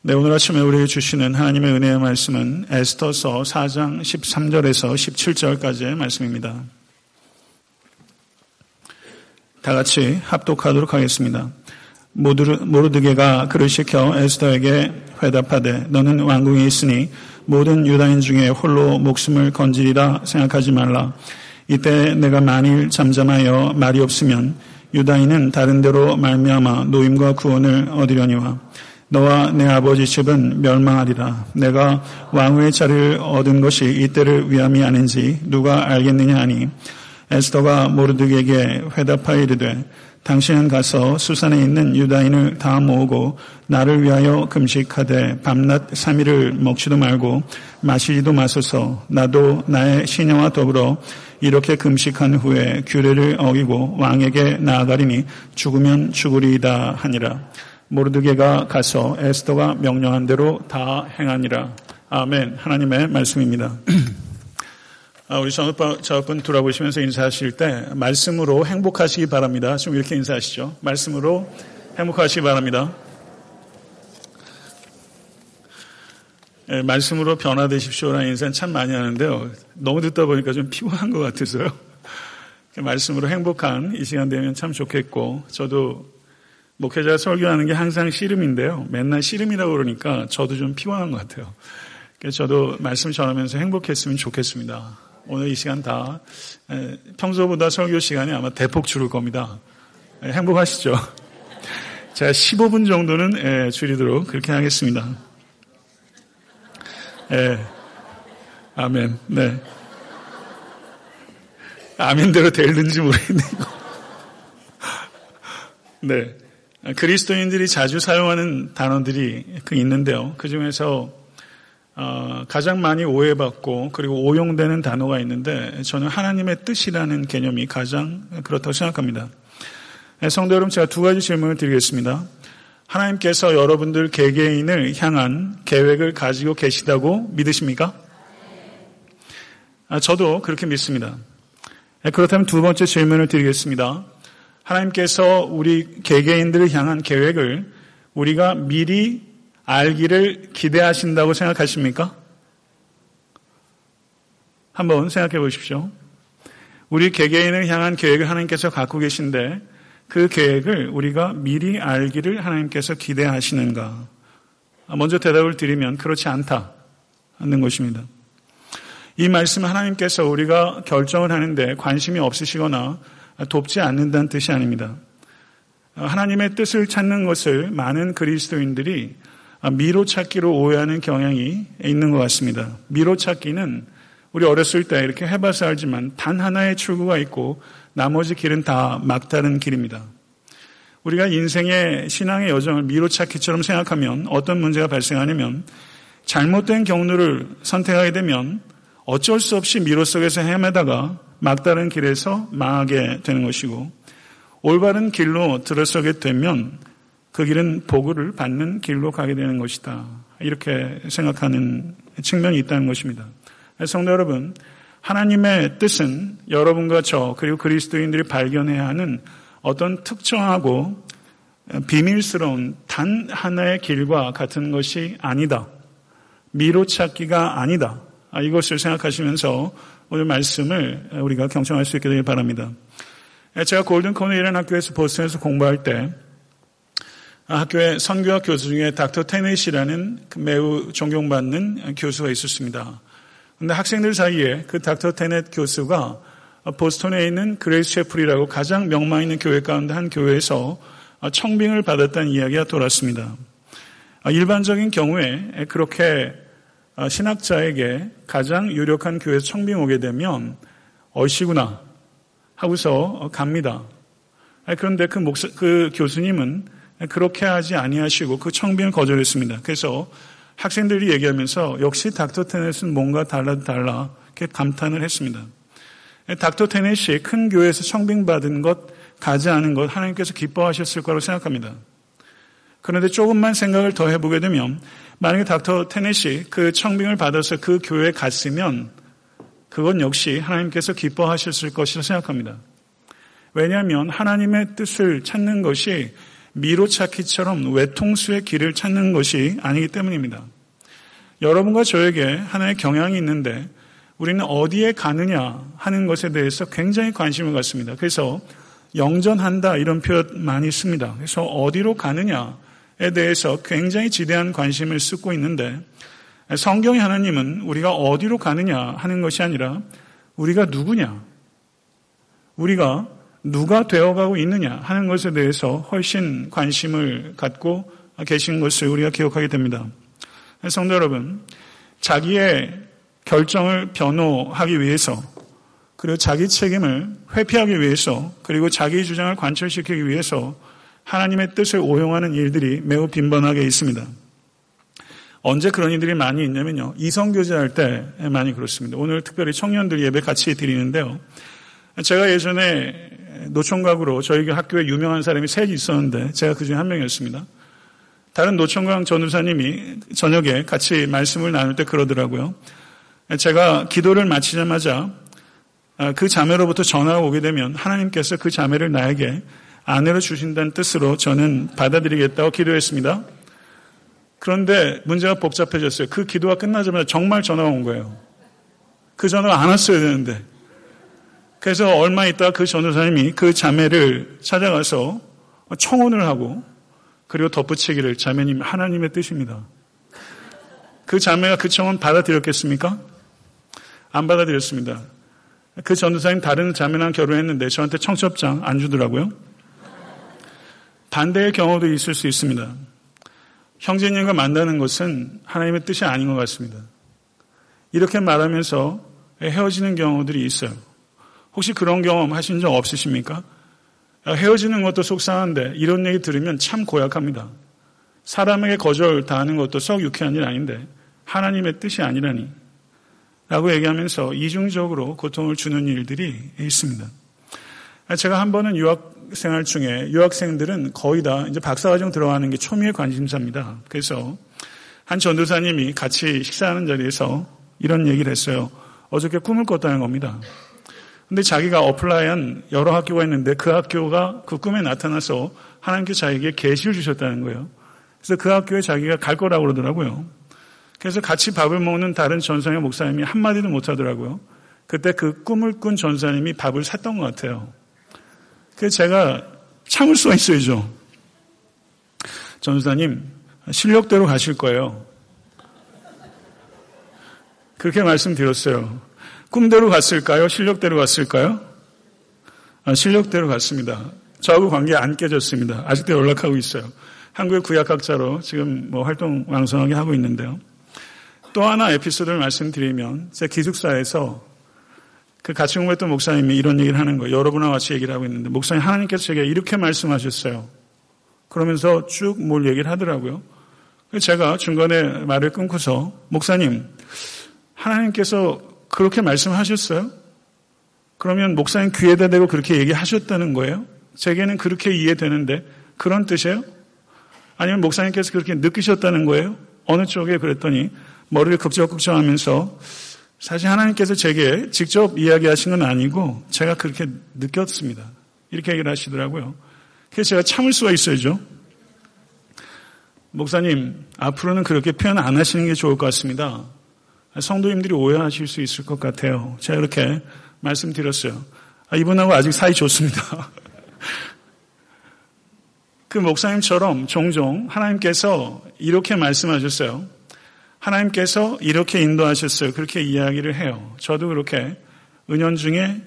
네, 오늘 아침에 우리에게 주시는 하나님의 은혜의 말씀은 에스터서 4장 13절에서 17절까지의 말씀입니다. 다 같이 합독하도록 하겠습니다. 모르드게가 그를 시켜 에스더에게 회답하되 너는 왕궁에 있으니 모든 유다인 중에 홀로 목숨을 건지리라 생각하지 말라. 이때 내가 만일 잠잠하여 말이 없으면 유다인은 다른 데로 말미암아 노임과 구원을 얻으려니와 너와 내 아버지 집은 멸망하리라. 내가 왕후의 자리를 얻은 것이 이때를 위함이 아닌지 누가 알겠느냐 하니 에스더가 모르드에게 회답하여 이르되 당신은 가서 수산에 있는 유다인을 다 모으고 나를 위하여 금식하되 밤낮 3일을 먹지도 말고 마시지도 마소서 나도 나의 시녀와 더불어 이렇게 금식한 후에 규례를 어기고 왕에게 나아가리니 죽으면 죽으리이다 하니라. 모르드게가 가서 에스더가 명령한 대로 다 행하니라. 아멘. 하나님의 말씀입니다. 아, 우리 저분 돌아보시면서 인사하실 때 말씀으로 행복하시기 바랍니다. 좀 이렇게 인사하시죠. 말씀으로 행복하시기 바랍니다. 네, 말씀으로 변화되십시오라는 인사는 참 많이 하는데요. 너무 듣다 보니까 좀 피곤한 것 같아서요. 말씀으로 행복한 이 시간 되면 참 좋겠고 저도 목회자가 설교하는 게 항상 씨름인데요. 맨날 씨름이라고 그러니까 저도 좀 피곤한 것 같아요. 저도 말씀 전하면서 행복했으면 좋겠습니다. 오늘 이 시간 다 평소보다 설교 시간이 아마 대폭 줄을 겁니다. 행복하시죠? 제가 15분 정도는 줄이도록 그렇게 하겠습니다. 예. 아멘. 네. 아멘대로 될는지 모르겠네요. 네. 그리스도인들이 자주 사용하는 단어들이 그 있는데요. 그 중에서 어, 가장 많이 오해받고 그리고 오용되는 단어가 있는데 저는 하나님의 뜻이라는 개념이 가장 그렇다고 생각합니다. 네, 성도 여러분 제가 두 가지 질문을 드리겠습니다. 하나님께서 여러분들 개개인을 향한 계획을 가지고 계시다고 믿으십니까? 아, 저도 그렇게 믿습니다. 네, 그렇다면 두 번째 질문을 드리겠습니다. 하나님께서 우리 개개인들을 향한 계획을 우리가 미리 알기를 기대하신다고 생각하십니까? 한번 생각해 보십시오. 우리 개개인을 향한 계획을 하나님께서 갖고 계신데 그 계획을 우리가 미리 알기를 하나님께서 기대하시는가? 먼저 대답을 드리면 그렇지 않다는 것입니다. 이 말씀 하나님께서 우리가 결정을 하는데 관심이 없으시거나 돕지 않는다는 뜻이 아닙니다. 하나님의 뜻을 찾는 것을 많은 그리스도인들이 미로 찾기로 오해하는 경향이 있는 것 같습니다. 미로 찾기는 우리 어렸을 때 이렇게 해봐서 알지만 단 하나의 출구가 있고 나머지 길은 다 막다른 길입니다. 우리가 인생의 신앙의 여정을 미로 찾기처럼 생각하면 어떤 문제가 발생하냐면 잘못된 경로를 선택하게 되면 어쩔 수 없이 미로 속에서 헤매다가 막다른 길에서 망하게 되는 것이고 올바른 길로 들어서게 되면 그 길은 보고를 받는 길로 가게 되는 것이다. 이렇게 생각하는 측면이 있다는 것입니다. 성도 여러분, 하나님의 뜻은 여러분과 저 그리고 그리스도인들이 발견해야 하는 어떤 특정하고 비밀스러운 단 하나의 길과 같은 것이 아니다. 미로 찾기가 아니다. 이것을 생각하시면서 오늘 말씀을 우리가 경청할 수 있게 되길 바랍니다. 제가 골든 코너이라는 학교에서 보스턴에서 공부할 때 학교에 선교학 교수 중에 닥터 테넷이라는 그 매우 존경받는 교수가 있었습니다. 그런데 학생들 사이에 그 닥터 테넷 교수가 보스턴에 있는 Grace Chapel이라고 가장 명망 있는 교회 가운데 한 교회에서 청빙을 받았다는 이야기가 돌았습니다. 일반적인 경우에 그렇게 아, 신학자에게 가장 유력한 교회에서 청빙 오게 되면 얼씨구나 하고서 갑니다. 아, 그런데 그 목사, 그 교수님은 그렇게 하지 아니하시고 그 청빙을 거절했습니다. 그래서 학생들이 얘기하면서 역시 닥터 테넷은 뭔가 달라 달라 이렇게 감탄을 했습니다. 닥터 테넷이 큰 교회에서 청빙받은 것, 가지 않은 것 하나님께서 기뻐하셨을 거라고 생각합니다. 그런데 조금만 생각을 더 해보게 되면 만약에 닥터 테넷이 그 청빙을 받아서 그 교회에 갔으면 그건 역시 하나님께서 기뻐하셨을 것이라 생각합니다. 왜냐하면 하나님의 뜻을 찾는 것이 미로 찾기처럼 외통수의 길을 찾는 것이 아니기 때문입니다. 여러분과 저에게 하나의 경향이 있는데 우리는 어디에 가느냐 하는 것에 대해서 굉장히 관심을 갖습니다. 그래서 영전한다 이런 표현 많이 씁니다. 그래서 어디로 가느냐에 대해서 굉장히 지대한 관심을 쓰고 있는데 성경의 하나님은 우리가 어디로 가느냐 하는 것이 아니라 우리가 누구냐, 우리가 누가 되어가고 있느냐 하는 것에 대해서 훨씬 관심을 갖고 계신 것을 우리가 기억하게 됩니다. 성도 여러분, 자기의 결정을 변호하기 위해서 그리고 자기 책임을 회피하기 위해서 그리고 자기 주장을 관철시키기 위해서 하나님의 뜻을 오용하는 일들이 매우 빈번하게 있습니다. 언제 그런 일들이 많이 있냐면요. 이성교제할 때 많이 그렇습니다. 오늘 특별히 청년들 예배 같이 드리는데요. 제가 예전에 노총각으로 저희 학교에 유명한 사람이 셋이 있었는데 제가 그 중에 한 명이었습니다. 다른 노총각 전우사님이 저녁에 같이 말씀을 나눌 때 그러더라고요. 제가 기도를 마치자마자 아, 그 자매로부터 전화가 오게 되면 하나님께서 그 자매를 나에게 아내로 주신다는 뜻으로 저는 받아들이겠다고 기도했습니다. 그런데 문제가 복잡해졌어요. 그 기도가 끝나자마자 정말 전화가 온 거예요. 그 전화가 안 왔어야 되는데. 그래서 얼마 있다 그 전도사님이 그 자매를 찾아가서 청혼을 하고 그리고 덧붙이기를 자매님 하나님의 뜻입니다. 그 자매가 그 청혼 받아들였겠습니까? 안 받아들였습니다. 그 전도사님 다른 자매랑 결혼했는데 저한테 청첩장 안 주더라고요. 반대의 경우도 있을 수 있습니다. 형제님과 만나는 것은 하나님의 뜻이 아닌 것 같습니다. 이렇게 말하면서 헤어지는 경우들이 있어요. 혹시 그런 경험 하신 적 없으십니까? 헤어지는 것도 속상한데 이런 얘기 들으면 참 고약합니다. 사람에게 거절 당하는 것도 썩 유쾌한 일 아닌데 하나님의 뜻이 아니라니 라고 얘기하면서 이중적으로 고통을 주는 일들이 있습니다. 제가 한 번은 유학 생활 중에 유학생들은 거의 다 이제 박사과정 들어가는 게 초미의 관심사입니다. 그래서 한 전도사님이 같이 식사하는 자리에서 이런 얘기를 했어요. 어저께 꿈을 꿨다는 겁니다. 근데 자기가 apply한 여러 학교가 있는데 그 학교가 그 꿈에 나타나서 하나님께서 자기에게 계시를 주셨다는 거예요. 그래서 그 학교에 자기가 갈 거라고 그러더라고요. 그래서 같이 밥을 먹는 다른 전도사님 목사님이 한마디도 못 하더라고요. 그때 그 꿈을 꾼 전사님이 밥을 샀던 것 같아요. 그래서 제가 참을 수가 있어야죠. 전사님, 실력대로 가실 거예요. 그렇게 말씀드렸어요. 꿈대로 갔을까요? 실력대로 갔을까요? 아, 실력대로 갔습니다. 저하고 관계 안 깨졌습니다. 아직도 연락하고 있어요. 한국의 구약학자로 지금 뭐 활동 왕성하게 하고 있는데요. 또 하나 에피소드를 말씀드리면 제 기숙사에서 그 같이 공부했던 목사님이 이런 얘기를 하는 거예요. 여러분과 같이 얘기를 하고 있는데 목사님 하나님께서 제게 이렇게 말씀하셨어요. 그러면서 쭉 뭘 얘기를 하더라고요. 제가 중간에 말을 끊고서 목사님 하나님께서 그렇게 말씀하셨어요? 그러면 목사님 귀에다 대고 그렇게 얘기하셨다는 거예요? 제게는 그렇게 이해되는데 그런 뜻이에요? 아니면 목사님께서 그렇게 느끼셨다는 거예요? 어느 쪽에 그랬더니 머리를 극적극적하면서 사실 하나님께서 제게 직접 이야기하신 건 아니고 제가 그렇게 느꼈습니다. 이렇게 얘기를 하시더라고요. 그래서 제가 참을 수가 있어야죠. 목사님, 앞으로는 그렇게 표현 안 하시는 게 좋을 것 같습니다. 성도님들이 오해하실 수 있을 것 같아요. 제가 이렇게 말씀드렸어요. 아, 이분하고 아직 사이 좋습니다. 그 목사님처럼 종종 하나님께서 이렇게 말씀하셨어요. 하나님께서 이렇게 인도하셨어요. 그렇게 이야기를 해요. 저도 그렇게 은연 중에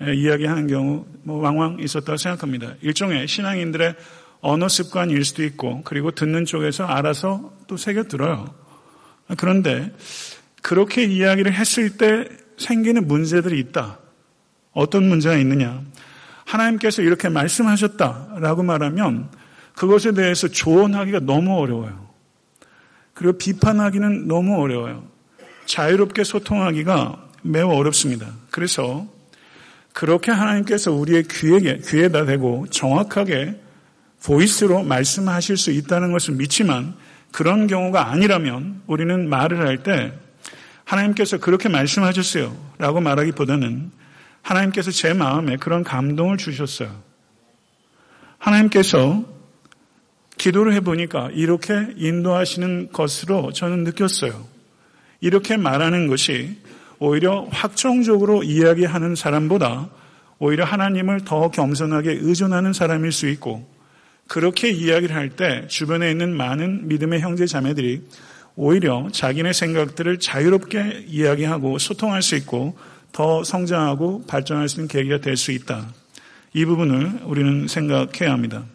이야기하는 경우 뭐 왕왕 있었다고 생각합니다. 일종의 신앙인들의 언어 습관일 수도 있고 그리고 듣는 쪽에서 알아서 또 새겨 들어요. 그런데 그렇게 이야기를 했을 때 생기는 문제들이 있다. 어떤 문제가 있느냐? 하나님께서 이렇게 말씀하셨다라고 말하면 그것에 대해서 조언하기가 너무 어려워요. 그리고 비판하기는 너무 어려워요. 자유롭게 소통하기가 매우 어렵습니다. 그래서 그렇게 하나님께서 우리의 귀에, 귀에다 대고 정확하게 보이스로 말씀하실 수 있다는 것을 믿지만 그런 경우가 아니라면 우리는 말을 할 때 하나님께서 그렇게 말씀하셨어요. 라고 말하기보다는 하나님께서 제 마음에 그런 감동을 주셨어요. 하나님께서 기도를 해보니까 이렇게 인도하시는 것으로 저는 느꼈어요. 이렇게 말하는 것이 오히려 확정적으로 이야기하는 사람보다 오히려 하나님을 더 겸손하게 의존하는 사람일 수 있고 그렇게 이야기를 할 때 주변에 있는 많은 믿음의 형제 자매들이 오히려 자기네 생각들을 자유롭게 이야기하고 소통할 수 있고 더 성장하고 발전할 수 있는 계기가 될 수 있다. 이 부분을 우리는 생각해야 합니다.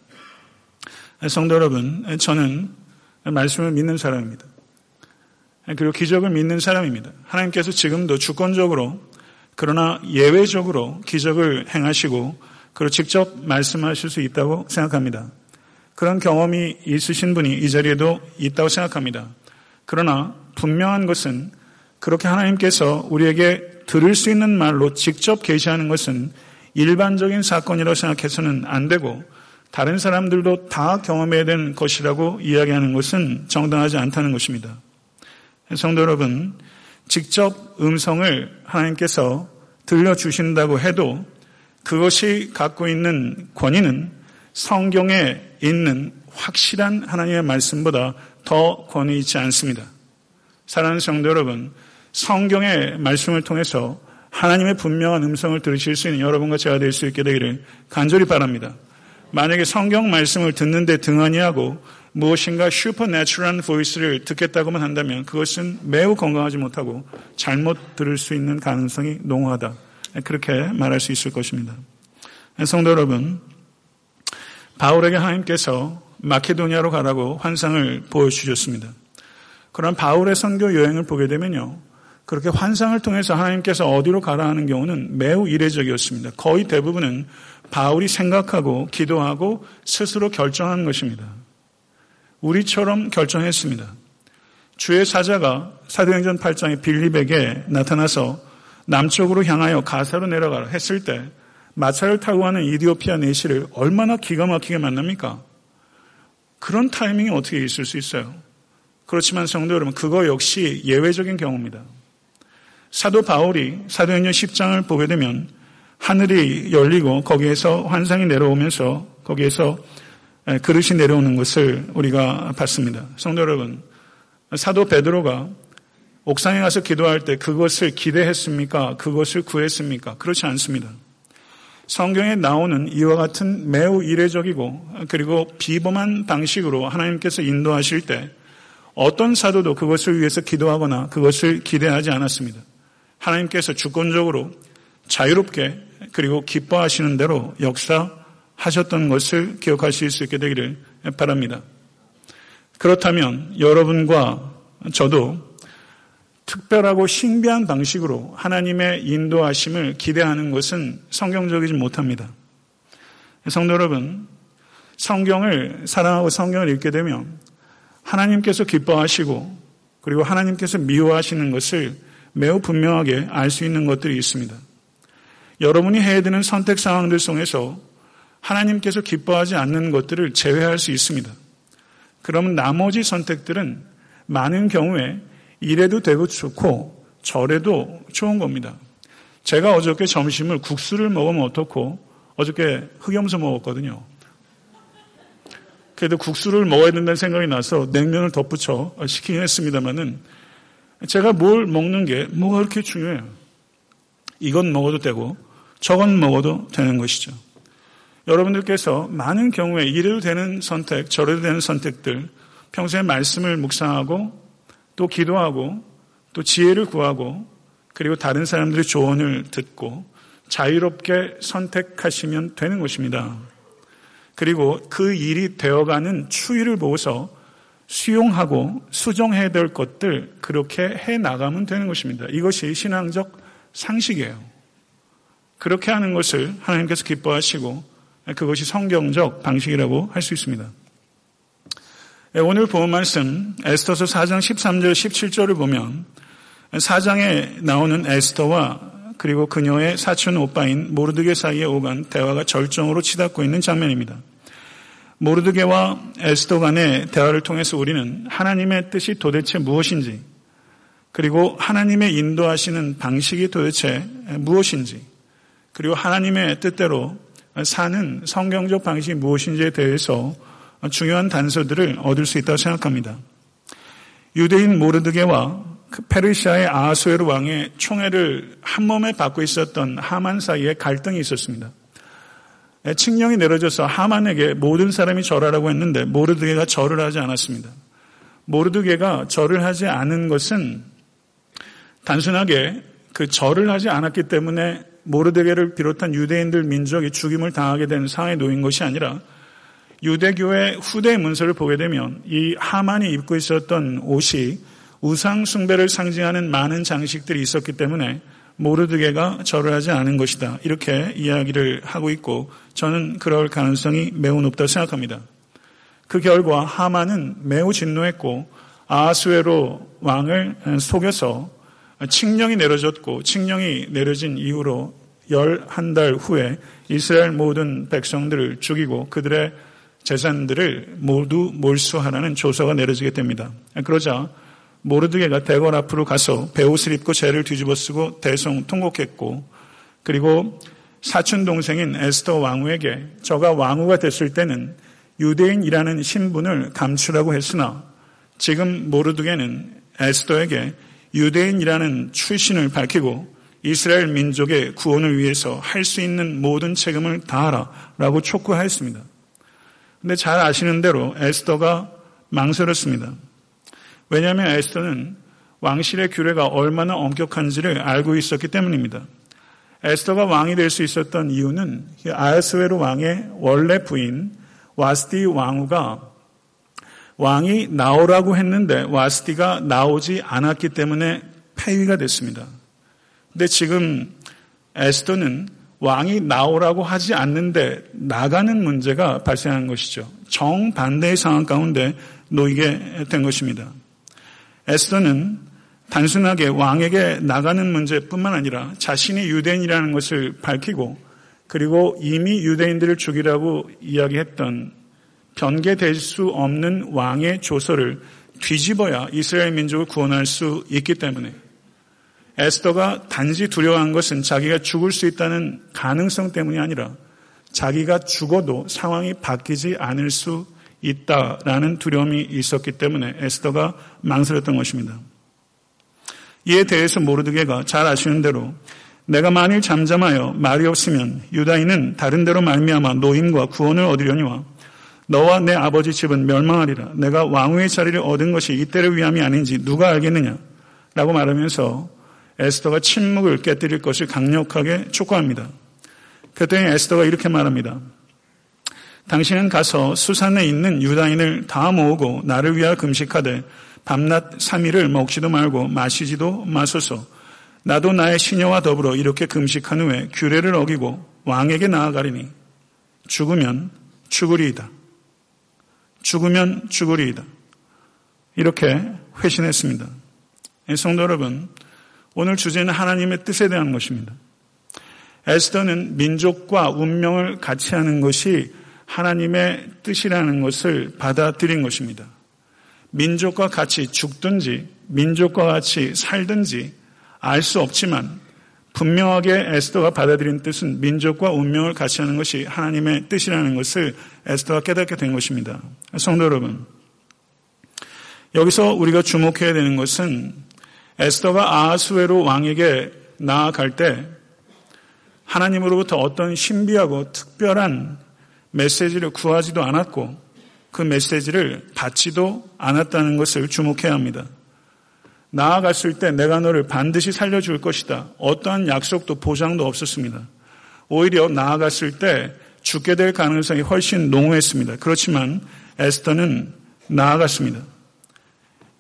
성도 여러분, 저는 말씀을 믿는 사람입니다. 그리고 기적을 믿는 사람입니다. 하나님께서 지금도 주권적으로 그러나 예외적으로 기적을 행하시고 그리고 직접 말씀하실 수 있다고 생각합니다. 그런 경험이 있으신 분이 이 자리에도 있다고 생각합니다. 그러나 분명한 것은 그렇게 하나님께서 우리에게 들을 수 있는 말로 직접 계시하는 것은 일반적인 사건이라고 생각해서는 안 되고 다른 사람들도 다 경험해야 되는 것이라고 이야기하는 것은 정당하지 않다는 것입니다. 성도 여러분, 직접 음성을 하나님께서 들려주신다고 해도 그것이 갖고 있는 권위는 성경에 있는 확실한 하나님의 말씀보다 더 권위 있지 않습니다. 사랑하는 성도 여러분, 성경의 말씀을 통해서 하나님의 분명한 음성을 들으실 수 있는 여러분과 제가 될 수 있게 되기를 간절히 바랍니다. 만약에 성경 말씀을 듣는데 등한히 하고 무엇인가 슈퍼내추럴한 보이스를 듣겠다고만 한다면 그것은 매우 건강하지 못하고 잘못 들을 수 있는 가능성이 농후하다. 그렇게 말할 수 있을 것입니다. 성도 여러분, 바울에게 하나님께서 마케도니아로 가라고 환상을 보여주셨습니다. 그런 바울의 선교 여행을 보게 되면요. 그렇게 환상을 통해서 하나님께서 어디로 가라 하는 경우는 매우 이례적이었습니다. 거의 대부분은 바울이 생각하고 기도하고 스스로 결정한 것입니다. 우리처럼 결정했습니다. 주의 사자가 사도행전 8장의 빌립에게 나타나서 남쪽으로 향하여 가사로 내려가라 했을 때 마차를 타고 가는 이디오피아 내시를 얼마나 기가 막히게 만납니까? 그런 타이밍이 어떻게 있을 수 있어요? 그렇지만 성도 여러분, 그거 역시 예외적인 경우입니다. 사도 바울이 사도행전 10장을 보게 되면 하늘이 열리고 거기에서 환상이 내려오면서 거기에서 그릇이 내려오는 것을 우리가 봤습니다. 성도 여러분, 사도 베드로가 옥상에 가서 기도할 때 그것을 기대했습니까? 그것을 구했습니까? 그렇지 않습니다. 성경에 나오는 이와 같은 매우 이례적이고 그리고 비범한 방식으로 하나님께서 인도하실 때 어떤 사도도 그것을 위해서 기도하거나 그것을 기대하지 않았습니다. 하나님께서 주권적으로 자유롭게 그리고 기뻐하시는 대로 역사하셨던 것을 기억하실 수 있게 되기를 바랍니다. 그렇다면 여러분과 저도 특별하고 신비한 방식으로 하나님의 인도하심을 기대하는 것은 성경적이지 못합니다. 성도 여러분, 성경을 사랑하고 성경을 읽게 되면 하나님께서 기뻐하시고 그리고 하나님께서 미워하시는 것을 매우 분명하게 알 수 있는 것들이 있습니다. 여러분이 해야 되는 선택 상황들 속에서 하나님께서 기뻐하지 않는 것들을 제외할 수 있습니다. 그러면 나머지 선택들은 많은 경우에 이래도 되고 좋고 저래도 좋은 겁니다. 제가 어저께 점심을 국수를 먹으면 어떻고 어저께 흑염소 먹었거든요. 그래도 국수를 먹어야 된다는 생각이 나서 냉면을 덧붙여 시키긴 했습니다만은 제가 뭘 먹는 게 뭐가 그렇게 중요해요. 이건 먹어도 되고 저건 먹어도 되는 것이죠. 여러분들께서 많은 경우에 이래도 되는 선택, 저래도 되는 선택들 평소에 말씀을 묵상하고 또 기도하고 또 지혜를 구하고 그리고 다른 사람들의 조언을 듣고 자유롭게 선택하시면 되는 것입니다. 그리고 그 일이 되어가는 추이를 보고서 수용하고 수정해야 될 것들 그렇게 해 나가면 되는 것입니다. 이것이 신앙적 상식이에요. 그렇게 하는 것을 하나님께서 기뻐하시고 그것이 성경적 방식이라고 할 수 있습니다. 예, 오늘 본 말씀 에스터서 4장 13절 17절을 보면 4장에 나오는 에스터와 그리고 그녀의 사촌 오빠인 모르드게 사이에 오간 대화가 절정으로 치닫고 있는 장면입니다. 모르드게와 에스터 간의 대화를 통해서 우리는 하나님의 뜻이 도대체 무엇인지 그리고 하나님의 인도하시는 방식이 도대체 무엇인지 그리고 하나님의 뜻대로 사는 성경적 방식이 무엇인지에 대해서 중요한 단서들을 얻을 수 있다고 생각합니다. 유대인 모르드게와 그 페르시아의 아하수에르 왕의 총애를 한 몸에 받고 있었던 하만 사이에 갈등이 있었습니다. 칙령이 내려져서 하만에게 모든 사람이 절하라고 했는데 모르드게가 절을 하지 않았습니다. 모르드게가 절을 하지 않은 것은 단순하게 그 절을 하지 않았기 때문에 모르드게를 비롯한 유대인들 민족이 죽임을 당하게 된 상황에 놓인 것이 아니라 유대교의 후대 문서를 보게 되면 이 하만이 입고 있었던 옷이 우상 숭배를 상징하는 많은 장식들이 있었기 때문에 모르드게가 절을 하지 않은 것이다. 이렇게 이야기를 하고 있고 저는 그럴 가능성이 매우 높다고 생각합니다. 그 결과 하만은 매우 진노했고 아수에로 왕을 속여서 칙령이 내려졌고 칙령이 내려진 이후로 열한 달 후에 이스라엘 모든 백성들을 죽이고 그들의 재산들을 모두 몰수하라는 조서가 내려지게 됩니다. 그러자 모르드게가 대궐 앞으로 가서 배옷을 입고 죄를 뒤집어 쓰고 대성 통곡했고 그리고 사촌 동생인 에스더 왕후에게 저가 왕후가 됐을 때는 유대인이라는 신분을 감추라고 했으나 지금 모르드게는 에스더에게 유대인이라는 출신을 밝히고 이스라엘 민족의 구원을 위해서 할 수 있는 모든 책임을 다하라 라고 촉구하였습니다. 근데 잘 아시는 대로 에스더가 망설였습니다. 왜냐하면 에스더는 왕실의 규례가 얼마나 엄격한지를 알고 있었기 때문입니다. 에스더가 왕이 될 수 있었던 이유는 아야스웨르 왕의 원래 부인 와스티 왕후가 왕이 나오라고 했는데 와스티가 나오지 않았기 때문에 폐위가 됐습니다. 근데 지금 에스더는 왕이 나오라고 하지 않는데 나가는 문제가 발생한 것이죠. 정반대의 상황 가운데 놓이게 된 것입니다. 에스더는 단순하게 왕에게 나가는 문제뿐만 아니라 자신이 유대인이라는 것을 밝히고 그리고 이미 유대인들을 죽이라고 이야기했던 변개될 수 없는 왕의 조서를 뒤집어야 이스라엘 민족을 구원할 수 있기 때문에 에스더가 단지 두려워한 것은 자기가 죽을 수 있다는 가능성 때문이 아니라 자기가 죽어도 상황이 바뀌지 않을 수 있다라는 두려움이 있었기 때문에 에스더가 망설였던 것입니다. 이에 대해서 모르드게가 잘 아시는 대로 내가 만일 잠잠하여 말이 없으면 유다인은 다른 데로 말미암아 노임과 구원을 얻으려니와 너와 내 아버지 집은 멸망하리라. 내가 왕후의 자리를 얻은 것이 이때를 위함이 아닌지 누가 알겠느냐? 라고 말하면서 에스더가 침묵을 깨뜨릴 것을 강력하게 촉구합니다. 그때 에스더가 이렇게 말합니다. 당신은 가서 수산에 있는 유다인을 다 모으고 나를 위하여 금식하되 밤낮 3일을 먹지도 말고 마시지도 마소서. 나도 나의 시녀와 더불어 이렇게 금식한 후에 규례를 어기고 왕에게 나아가리니 죽으면 죽으리이다. 죽으면 죽으리이다. 이렇게 회신했습니다. 예, 성도 여러분, 오늘 주제는 하나님의 뜻에 대한 것입니다. 에스더는 민족과 운명을 같이 하는 것이 하나님의 뜻이라는 것을 받아들인 것입니다. 민족과 같이 죽든지 민족과 같이 살든지 알 수 없지만 분명하게 에스더가 받아들인 뜻은 민족과 운명을 같이 하는 것이 하나님의 뜻이라는 것을 에스더가 깨닫게 된 것입니다. 성도 여러분, 여기서 우리가 주목해야 되는 것은 에스더가 아하수에로 왕에게 나아갈 때 하나님으로부터 어떤 신비하고 특별한 메시지를 구하지도 않았고 그 메시지를 받지도 않았다는 것을 주목해야 합니다. 나아갔을 때 내가 너를 반드시 살려줄 것이다. 어떠한 약속도 보장도 없었습니다. 오히려 나아갔을 때 죽게 될 가능성이 훨씬 농후했습니다. 그렇지만 에스터는 나아갔습니다.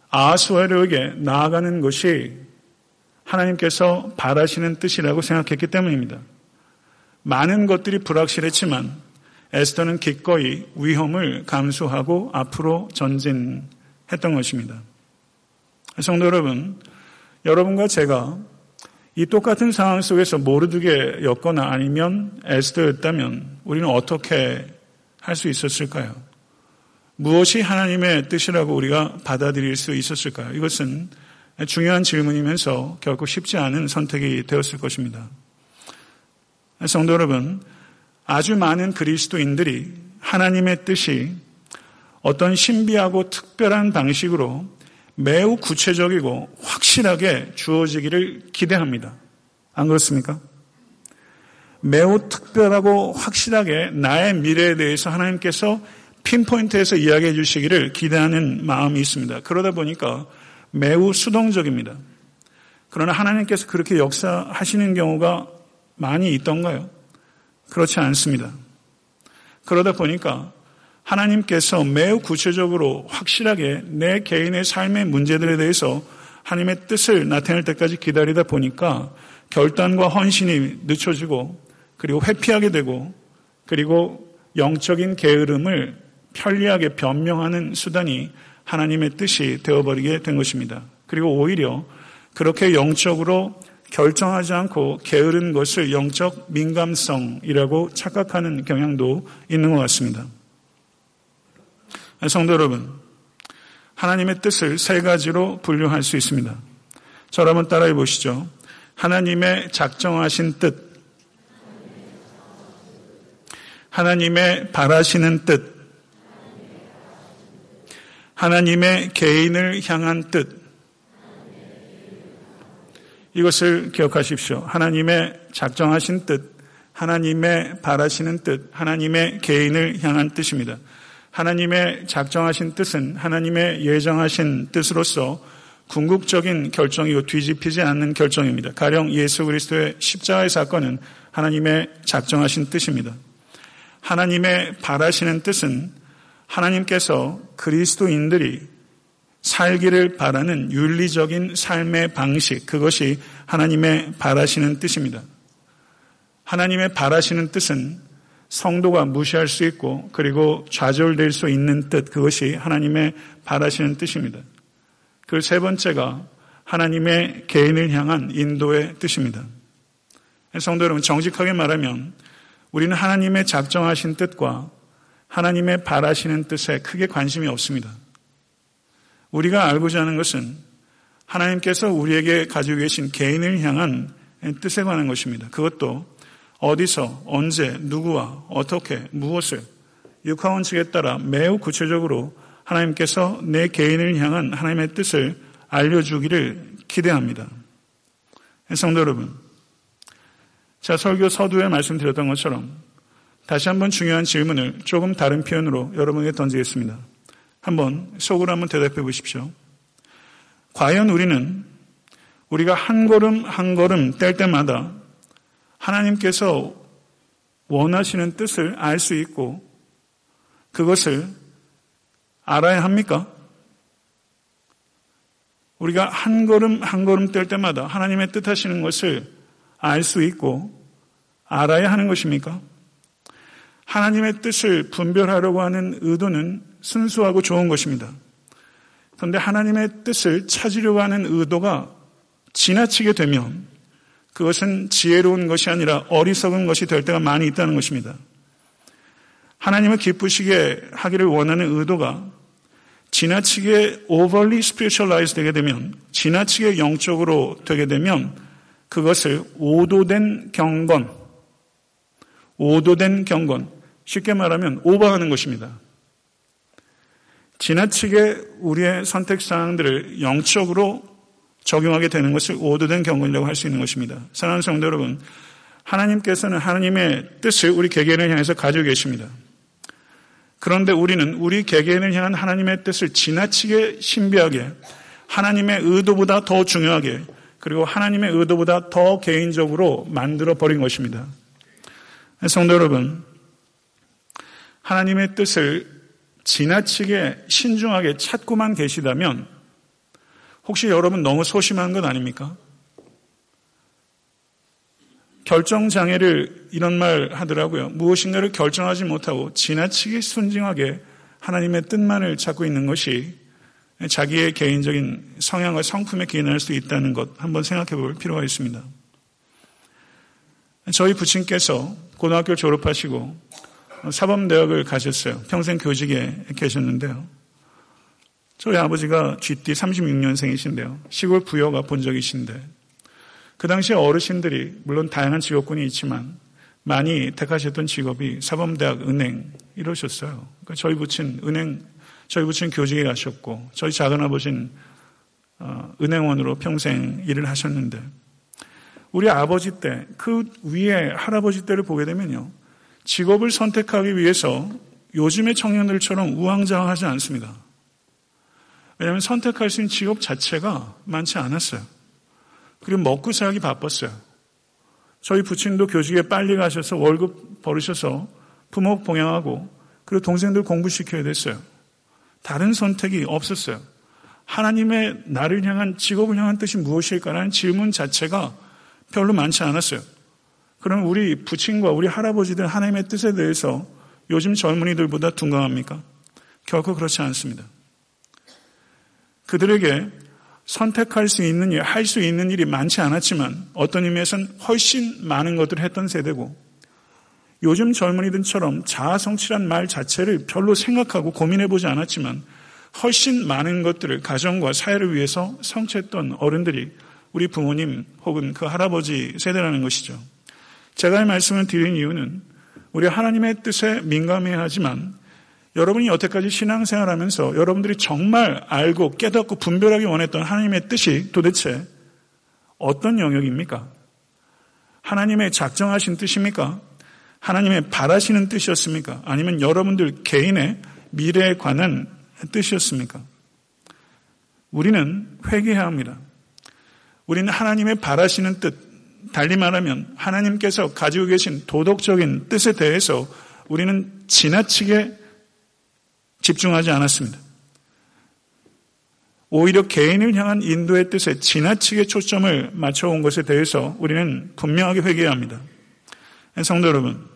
아수에르에게 나아가는 것이 하나님께서 바라시는 뜻이라고 생각했기 때문입니다. 많은 것들이 불확실했지만 에스터는 기꺼이 위험을 감수하고 앞으로 전진했던 것입니다. 성도 여러분, 여러분과 제가 이 똑같은 상황 속에서 모르드게였거나 아니면 에스더였다면 우리는 어떻게 할 수 있었을까요? 무엇이 하나님의 뜻이라고 우리가 받아들일 수 있었을까요? 이것은 중요한 질문이면서 결코 쉽지 않은 선택이 되었을 것입니다. 성도 여러분, 아주 많은 그리스도인들이 하나님의 뜻이 어떤 신비하고 특별한 방식으로 매우 구체적이고 확실하게 주어지기를 기대합니다. 안 그렇습니까? 매우 특별하고 확실하게 나의 미래에 대해서 하나님께서 핀포인트에서 이야기해 주시기를 기대하는 마음이 있습니다. 그러다 보니까 매우 수동적입니다. 그러나 하나님께서 그렇게 역사하시는 경우가 많이 있던가요? 그렇지 않습니다. 그러다 보니까 하나님께서 매우 구체적으로 확실하게 내 개인의 삶의 문제들에 대해서 하나님의 뜻을 나타낼 때까지 기다리다 보니까 결단과 헌신이 늦춰지고 그리고 회피하게 되고 그리고 영적인 게으름을 편리하게 변명하는 수단이 하나님의 뜻이 되어버리게 된 것입니다. 그리고 오히려 그렇게 영적으로 결정하지 않고 게으른 것을 영적 민감성이라고 착각하는 경향도 있는 것 같습니다. 성도 여러분, 하나님의 뜻을 세 가지로 분류할 수 있습니다. 저를 한번 따라해 보시죠. 하나님의 작정하신 뜻, 하나님의 바라시는 뜻, 하나님의 개인을 향한 뜻, 이것을 기억하십시오. 하나님의 작정하신 뜻, 하나님의 바라시는 뜻, 하나님의 개인을 향한 뜻입니다. 하나님의 작정하신 뜻은 하나님의 예정하신 뜻으로서 궁극적인 결정이고 뒤집히지 않는 결정입니다. 가령 예수 그리스도의 십자가의 사건은 하나님의 작정하신 뜻입니다. 하나님의 바라시는 뜻은 하나님께서 그리스도인들이 살기를 바라는 윤리적인 삶의 방식, 그것이 하나님의 바라시는 뜻입니다. 하나님의 바라시는 뜻은 성도가 무시할 수 있고 그리고 좌절될 수 있는 뜻, 그것이 하나님의 바라시는 뜻입니다. 그 세 번째가 하나님의 개인을 향한 인도의 뜻입니다. 성도 여러분, 정직하게 말하면 우리는 하나님의 작정하신 뜻과 하나님의 바라시는 뜻에 크게 관심이 없습니다. 우리가 알고자 하는 것은 하나님께서 우리에게 가지고 계신 개인을 향한 뜻에 관한 것입니다. 그것도 어디서, 언제, 누구와, 어떻게, 무엇을 육하원칙에 따라 매우 구체적으로 하나님께서 내 개인을 향한 하나님의 뜻을 알려주기를 기대합니다. 성도 여러분, 자 설교 서두에 말씀드렸던 것처럼 다시 한번 중요한 질문을 조금 다른 표현으로 여러분에게 던지겠습니다. 한번 속으로 한번 대답해 보십시오. 과연 우리는 우리가 한 걸음 한 걸음 뗄 때마다 하나님께서 원하시는 뜻을 알 수 있고 그것을 알아야 합니까? 우리가 한 걸음 한 걸음 뗄 때마다 하나님의 뜻하시는 것을 알 수 있고 알아야 하는 것입니까? 하나님의 뜻을 분별하려고 하는 의도는 순수하고 좋은 것입니다. 그런데 하나님의 뜻을 찾으려고 하는 의도가 지나치게 되면 그것은 지혜로운 것이 아니라 어리석은 것이 될 때가 많이 있다는 것입니다. 하나님을 기쁘시게 하기를 원하는 의도가 지나치게 overly spiritualize 되게 되면, 지나치게 영적으로 되게 되면 그것을 오도된 경건, 오도된 경건, 쉽게 말하면 오버하는 것입니다. 지나치게 우리의 선택사항들을 영적으로 적용하게 되는 것을 오도된 경건이라고 할 수 있는 것입니다. 사랑하는 성도 여러분, 하나님께서는 하나님의 뜻을 우리 개개인을 향해서 가지고 계십니다. 그런데 우리는 우리 개개인을 향한 하나님의 뜻을 지나치게 신비하게 하나님의 의도보다 더 중요하게 그리고 하나님의 의도보다 더 개인적으로 만들어 버린 것입니다. 성도 여러분, 하나님의 뜻을 지나치게 신중하게 찾고만 계시다면 혹시 여러분 너무 소심한 것 아닙니까? 결정장애를 이런 말 하더라고요. 무엇인가를 결정하지 못하고 지나치게 순진하게 하나님의 뜻만을 찾고 있는 것이 자기의 개인적인 성향과 성품에 기인할 수 있다는 것 한번 생각해 볼 필요가 있습니다. 저희 부친께서 고등학교 졸업하시고 사범대학을 가셨어요. 평생 교직에 계셨는데요. 저희 아버지가 GT 36년생이신데요. 시골 부여가 본적이신데 그 당시에 어르신들이 물론 다양한 직업군이 있지만 많이 택하셨던 직업이 사범대학 은행 이러셨어요. 그러니까 저희 부친 은행 저희 부친 교직에 가셨고 저희 작은 아버지는 어, 은행원으로 평생 일을 하셨는데 우리 아버지 때 그 위에 할아버지 때를 보게 되면요. 직업을 선택하기 위해서 요즘의 청년들처럼 우왕좌왕하지 않습니다. 왜냐하면 선택할 수 있는 직업 자체가 많지 않았어요. 그리고 먹고 살기 바빴어요. 저희 부친도 교직에 빨리 가셔서 월급 벌으셔서 부모 봉양하고 그리고 동생들 공부시켜야 됐어요. 다른 선택이 없었어요. 하나님의 나를 향한 직업을 향한 뜻이 무엇일까라는 질문 자체가 별로 많지 않았어요. 그럼 우리 부친과 우리 할아버지들 하나님의 뜻에 대해서 요즘 젊은이들보다 둔감합니까? 결코 그렇지 않습니다. 그들에게 선택할 수 있는 일, 할 수 있는 일이 많지 않았지만 어떤 의미에서는 훨씬 많은 것들을 했던 세대고 요즘 젊은이들처럼 자아성취란 말 자체를 별로 생각하고 고민해 보지 않았지만 훨씬 많은 것들을 가정과 사회를 위해서 성취했던 어른들이 우리 부모님 혹은 그 할아버지 세대라는 것이죠. 제가 이 말씀을 드린 이유는 우리 하나님의 뜻에 민감해야 하지만 여러분이 여태까지 신앙생활 하면서 여러분들이 정말 알고 깨닫고 분별하기 원했던 하나님의 뜻이 도대체 어떤 영역입니까? 하나님의 작정하신 뜻입니까? 하나님의 바라시는 뜻이었습니까? 아니면 여러분들 개인의 미래에 관한 뜻이었습니까? 우리는 회개해야 합니다. 우리는 하나님의 바라시는 뜻, 달리 말하면 하나님께서 가지고 계신 도덕적인 뜻에 대해서 우리는 지나치게 집중하지 않았습니다. 오히려 개인을 향한 인도의 뜻에 지나치게 초점을 맞춰온 것에 대해서 우리는 분명하게 회개해야 합니다. 성도 여러분,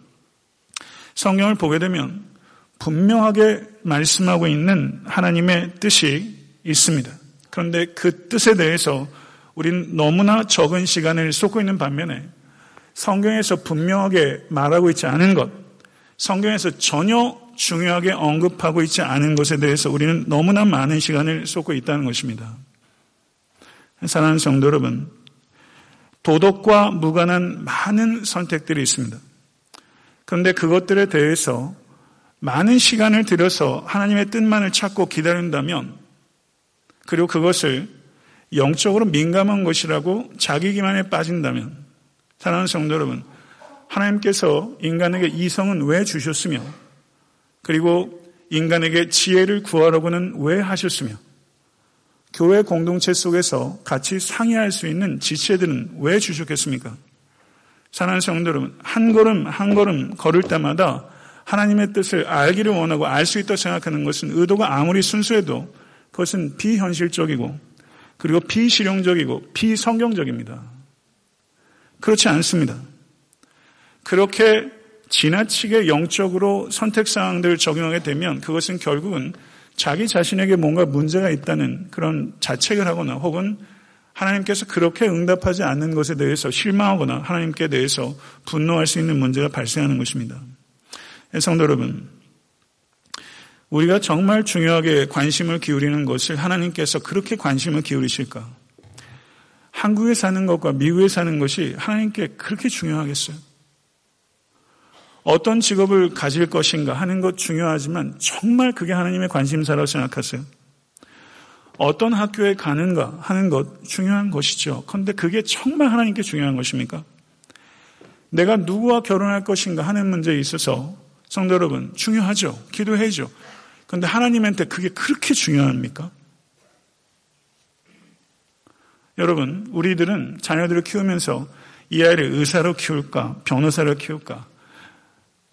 성경을 보게 되면 분명하게 말씀하고 있는 하나님의 뜻이 있습니다. 그런데 그 뜻에 대해서 우리는 너무나 적은 시간을 쏟고 있는 반면에 성경에서 분명하게 말하고 있지 않은 것, 성경에서 전혀 중요하게 언급하고 있지 않은 것에 대해서 우리는 너무나 많은 시간을 쏟고 있다는 것입니다. 사랑하는 성도 여러분, 도덕과 무관한 많은 선택들이 있습니다. 그런데 그것들에 대해서 많은 시간을 들여서 하나님의 뜻만을 찾고 기다린다면 그리고 그것을 영적으로 민감한 것이라고 자기 기만에 빠진다면 사랑하는 성도 여러분 하나님께서 인간에게 이성은 왜 주셨으며 그리고 인간에게 지혜를 구하라고는 왜 하셨으며 교회 공동체 속에서 같이 상의할 수 있는 지체들은 왜 주셨겠습니까? 사랑하는 성도 여러분, 한 걸음 한 걸음 걸을 때마다 하나님의 뜻을 알기를 원하고 알 수 있다고 생각하는 것은 의도가 아무리 순수해도 그것은 비현실적이고 그리고 비실용적이고 비성경적입니다. 그렇지 않습니다. 그렇게 지나치게 영적으로 선택사항들을 적용하게 되면 그것은 결국은 자기 자신에게 뭔가 문제가 있다는 그런 자책을 하거나 혹은 하나님께서 그렇게 응답하지 않는 것에 대해서 실망하거나 하나님께 대해서 분노할 수 있는 문제가 발생하는 것입니다. 성도 여러분, 우리가 정말 중요하게 관심을 기울이는 것을 하나님께서 그렇게 관심을 기울이실까? 한국에 사는 것과 미국에 사는 것이 하나님께 그렇게 중요하겠어요? 어떤 직업을 가질 것인가 하는 것 중요하지만 정말 그게 하나님의 관심사라고 생각하세요? 어떤 학교에 가는가 하는 것 중요한 것이죠. 그런데 그게 정말 하나님께 중요한 것입니까? 내가 누구와 결혼할 것인가 하는 문제에 있어서 성도 여러분 중요하죠. 기도해죠. 그런데 하나님한테 그게 그렇게 중요합니까? 여러분, 우리들은 자녀들을 키우면서 이 아이를 의사로 키울까, 변호사로 키울까,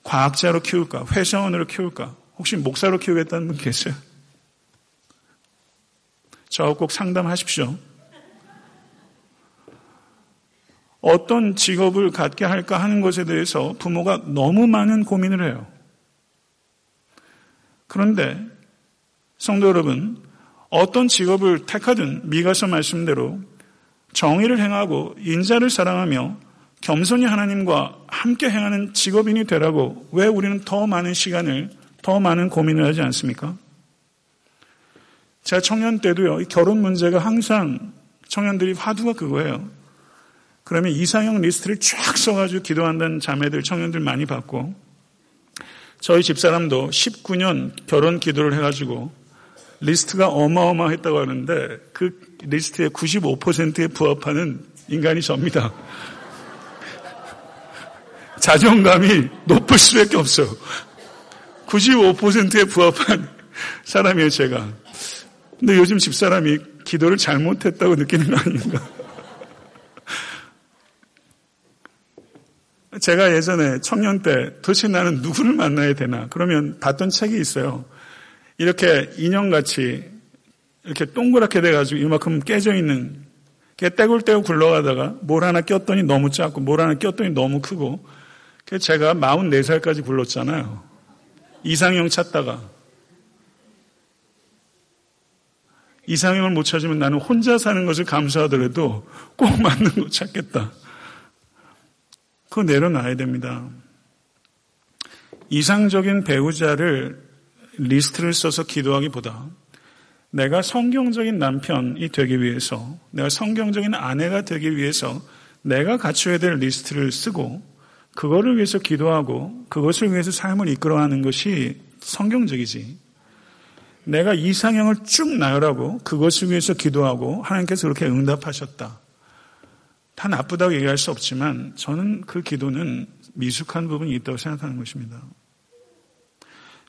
과학자로 키울까, 회사원으로 키울까, 혹시 목사로 키우겠다는 분 계세요? 저하고 꼭 상담하십시오. 어떤 직업을 갖게 할까 하는 것에 대해서 부모가 너무 많은 고민을 해요. 그런데 성도 여러분, 어떤 직업을 택하든 미가서 말씀대로 정의를 행하고 인자를 사랑하며 겸손히 하나님과 함께 행하는 직업인이 되라고 왜 우리는 더 많은 시간을, 더 많은 고민을 하지 않습니까? 제가 청년 때도요, 결혼 문제가 항상 청년들이 화두가 그거예요. 그러면 이상형 리스트를 쫙 써가지고 기도한다는 자매들, 청년들 많이 받고, 저희 집사람도 19년 결혼 기도를 해가지고 리스트가 어마어마했다고 하는데 그 리스트의 95%에 부합하는 인간이 접니다. 자존감이 높을 수밖에 없어요. 95%에 부합한 사람이에요, 제가. 근데 요즘 집사람이 기도를 잘못했다고 느끼는 거 아닌가. 제가 예전에 청년 때 도대체 나는 누구를 만나야 되나. 그러면 봤던 책이 있어요. 이렇게 인형같이 이렇게 동그랗게 돼가지고 이만큼 깨져 있는 떼굴떼굴 굴러가다가 뭘 하나 꼈더니 너무 작고 뭘 하나 꼈더니 너무 크고 제가 44살까지 굴렀잖아요. 이상형 찾다가 이상형을 못 찾으면 나는 혼자 사는 것을 감수하더라도 꼭 맞는 거 찾겠다. 그거 내려놔야 됩니다. 이상적인 배우자를 리스트를 써서 기도하기보다 내가 성경적인 남편이 되기 위해서, 내가 성경적인 아내가 되기 위해서 내가 갖춰야 될 리스트를 쓰고 그거를 위해서 기도하고 그것을 위해서 삶을 이끌어가는 것이 성경적이지. 내가 이상형을 쭉 나열하고 그것을 위해서 기도하고 하나님께서 그렇게 응답하셨다. 다 나쁘다고 얘기할 수 없지만 저는 그 기도는 미숙한 부분이 있다고 생각하는 것입니다.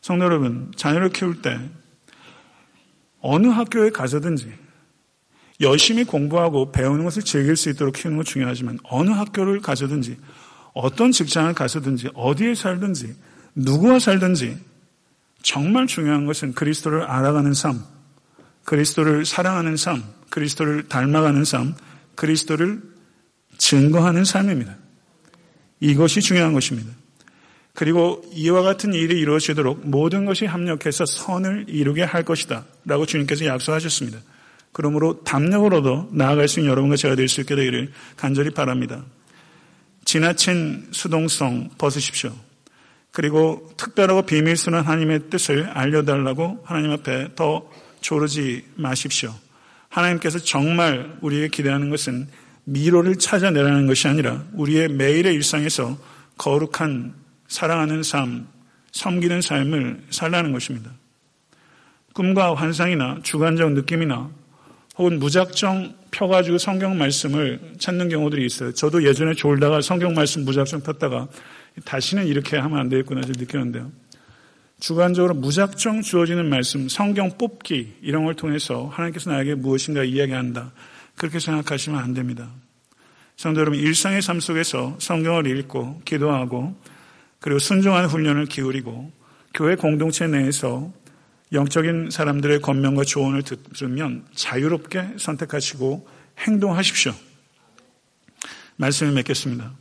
성도 여러분, 자녀를 키울 때 어느 학교에 가서든지 열심히 공부하고 배우는 것을 즐길 수 있도록 키우는 건 중요하지만 어느 학교를 가서든지 어떤 직장을 가서든지 어디에 살든지 누구와 살든지 정말 중요한 것은 그리스도를 알아가는 삶, 그리스도를 사랑하는 삶, 그리스도를 닮아가는 삶, 그리스도를 증거하는 삶입니다. 이것이 중요한 것입니다. 그리고 이와 같은 일이 이루어지도록 모든 것이 합력해서 선을 이루게 할 것이다. 라고 주님께서 약속하셨습니다. 그러므로 담력으로도 나아갈 수 있는 여러분과 제가 될 수 있게 되기를 간절히 바랍니다. 지나친 수동성 벗으십시오. 그리고 특별하고 비밀스러운 하나님의 뜻을 알려달라고 하나님 앞에 더 조르지 마십시오. 하나님께서 정말 우리에게 기대하는 것은 미로를 찾아내라는 것이 아니라 우리의 매일의 일상에서 거룩한 사랑하는 삶, 섬기는 삶을 살라는 것입니다. 꿈과 환상이나 주관적 느낌이나 혹은 무작정 펴가지고 성경 말씀을 찾는 경우들이 있어요. 저도 예전에 졸다가 성경 말씀 무작정 폈다가 다시는 이렇게 하면 안 되겠구나 느꼈는데요. 주관적으로 무작정 주어지는 말씀, 성경 뽑기 이런 걸 통해서 하나님께서 나에게 무엇인가 이야기한다. 그렇게 생각하시면 안 됩니다. 성도 여러분, 일상의 삶 속에서 성경을 읽고 기도하고 그리고 순종하는 훈련을 기울이고 교회 공동체 내에서 영적인 사람들의 권면과 조언을 들으면 자유롭게 선택하시고 행동하십시오. 말씀을 맺겠습니다.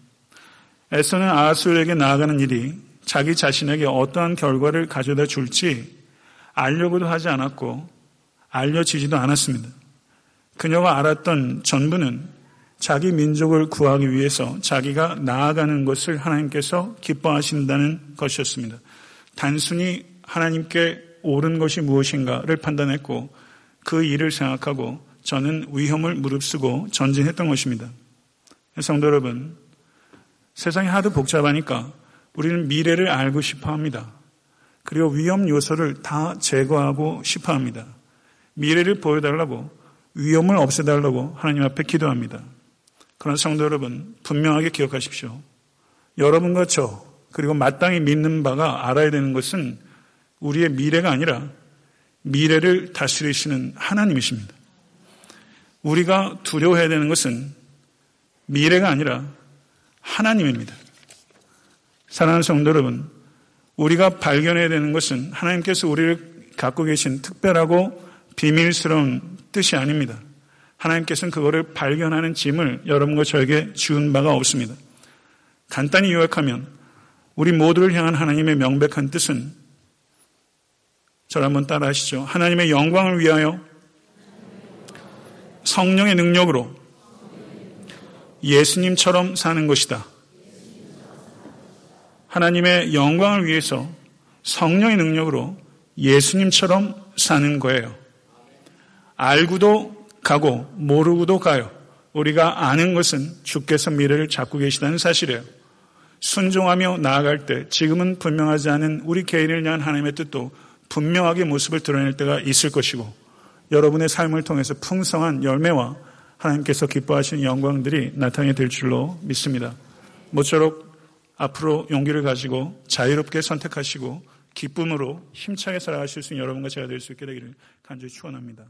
에서는 아하수에게 나아가는 일이 자기 자신에게 어떠한 결과를 가져다 줄지 알려고도 하지 않았고 알려지지도 않았습니다. 그녀가 알았던 전부는 자기 민족을 구하기 위해서 자기가 나아가는 것을 하나님께서 기뻐하신다는 것이었습니다. 단순히 하나님께 옳은 것이 무엇인가를 판단했고 그 일을 생각하고 저는 위험을 무릅쓰고 전진했던 것입니다. 성도 여러분, 세상이 하도 복잡하니까 우리는 미래를 알고 싶어 합니다. 그리고 위험 요소를 다 제거하고 싶어 합니다. 미래를 보여달라고 위험을 없애달라고 하나님 앞에 기도합니다. 그런 성도 여러분, 분명하게 기억하십시오. 여러분과 저, 그리고 마땅히 믿는 바가 알아야 되는 것은 우리의 미래가 아니라 미래를 다스리시는 하나님이십니다. 우리가 두려워해야 되는 것은 미래가 아니라 하나님입니다. 사랑하는 성도 여러분, 우리가 발견해야 되는 것은 하나님께서 우리를 갖고 계신 특별하고 비밀스러운 뜻이 아닙니다. 하나님께서는 그거를 발견하는 짐을 여러분과 저에게 지운 바가 없습니다. 간단히 요약하면 우리 모두를 향한 하나님의 명백한 뜻은 저를 한번 따라 하시죠. 하나님의 영광을 위하여 성령의 능력으로 예수님처럼 사는 것이다. 하나님의 영광을 위해서 성령의 능력으로 예수님처럼 사는 거예요. 알고도 가고 모르고도 가요. 우리가 아는 것은 주께서 미래를 잡고 계시다는 사실이에요. 순종하며 나아갈 때 지금은 분명하지 않은 우리 개인을 위한 하나님의 뜻도 분명하게 모습을 드러낼 때가 있을 것이고 여러분의 삶을 통해서 풍성한 열매와 하나님께서 기뻐하시는 영광들이 나타나게 될 줄로 믿습니다. 모쪼록 앞으로 용기를 가지고 자유롭게 선택하시고 기쁨으로 힘차게 살아가실 수 있는 여러분과 제가 될 수 있게 되기를 간절히 축원합니다.